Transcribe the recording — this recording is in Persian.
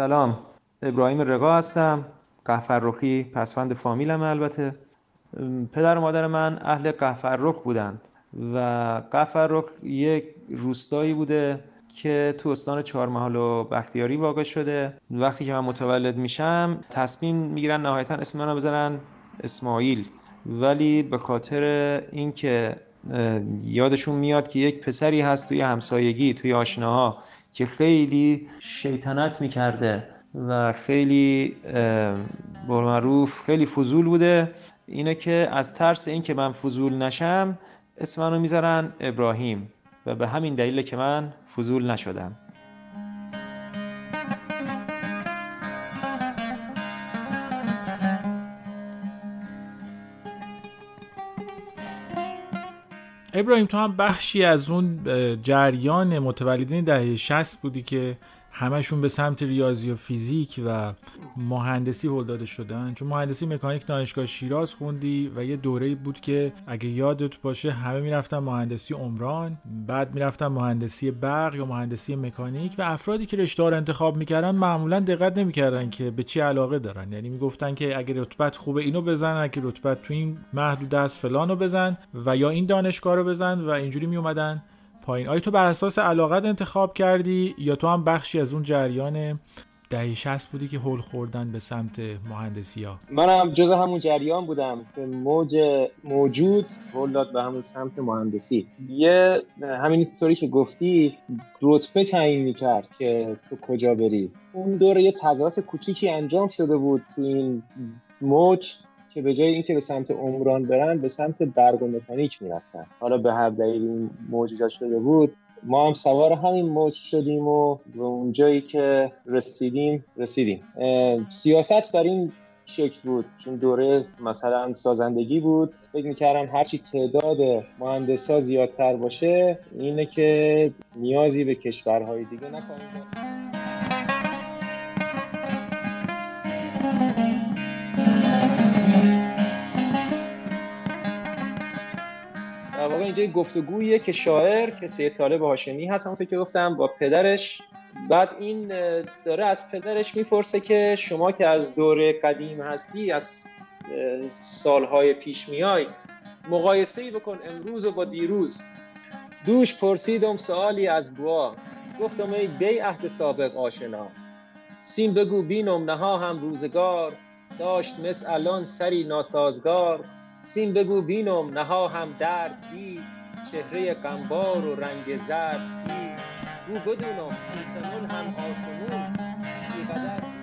سلام. ابراهیم رقا هستم. قهفرخی پسفند فامیلم البته. پدر و مادر من اهل قهفرخ بودند و قهفرخ یک روستایی بوده که تو استان چهارمحال و بختیاری واقع شده. وقتی که من متولد میشم تصمیم می‌گیرن نهایتا اسم منو بزنن اسماعیل. ولی به خاطر اینکه یادشون میاد که یک پسری هست توی همسایگی توی آشناها. که خیلی شیطنت می‌کرده. و خیلی معروف خیلی فضول بوده. اینه که از ترس اینکه من فضول نشم اسم منو می‌ذارن ابراهیم. و به همین دلیل که من فضول نشدم. ابراهیم تو هم بخشی از اون جریان متولدین دهه 60 بودی که همشون به سمت ریاضی و فیزیک و مهندسی هل داده شدن. چون مهندسی مکانیک دانشگاه شیراز خوندی و یه دوره بود که اگه یادت باشه همه می‌رفتن مهندسی عمران بعد می‌رفتن مهندسی برق یا مهندسی مکانیک و افرادی که رشته رو انتخاب می‌کردن معمولا دقت نمی‌کردن که به چی علاقه دارن. یعنی می‌گفتن که اگه رتبت خوبه اینو بزن اگه رتبت تو این محدود است فلانو بزن و یا این دانشگاه رو بزن و اینجوری میومدن پایین. آیا تو بر اساس علاقت انتخاب کردی یا تو هم بخشی از اون جریان دهی شست بودی که هول خوردن به سمت مهندسی ها؟ منم جز همون جریان بودم که موج موجود هول داد به همون سمت مهندسی. یه همین طوری که گفتی رتبه تعیین می‌کرد که تو کجا بری. اون دوره یه تغییرات کوچیکی انجام شده بود تو این موج. که به جای اینکه به سمت عمران برن به سمت برق و مکانیک می‌رفتن. حالا به هر دلیل این شده بود ما هم سوار همین موج شدیم و به اون جایی که رسیدیم رسیدیم. سیاست بر این شکل بود. چون دوره مثلا سازندگی بود فکر می‌کردم هرچی تعداد مهندسا زیادتر باشه اینه که نیازی به کشورهای دیگه نکنیم. اینجا گفتگویه که شاعر که سید طالب هاشمی هست همونطور که گفتم با پدرش. بعد این داره از پدرش می‌پرسه که شما که از دوره قدیم هستی از سالهای پیش میای مقایسه ای بکن امروز و با دیروز. دوش پرسیدم سوالی از بوا. گفتم ای بی عهد سابق آشنا. سین بگو بینم نها هم روزگار. داشت مثل الان سری ناسازگار. سین بگو بینم نها هم در بی چهره قنبار و رنگ زرد بی گو بدونم آسمون هم آسمون بیقدر